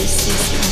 This is your. Your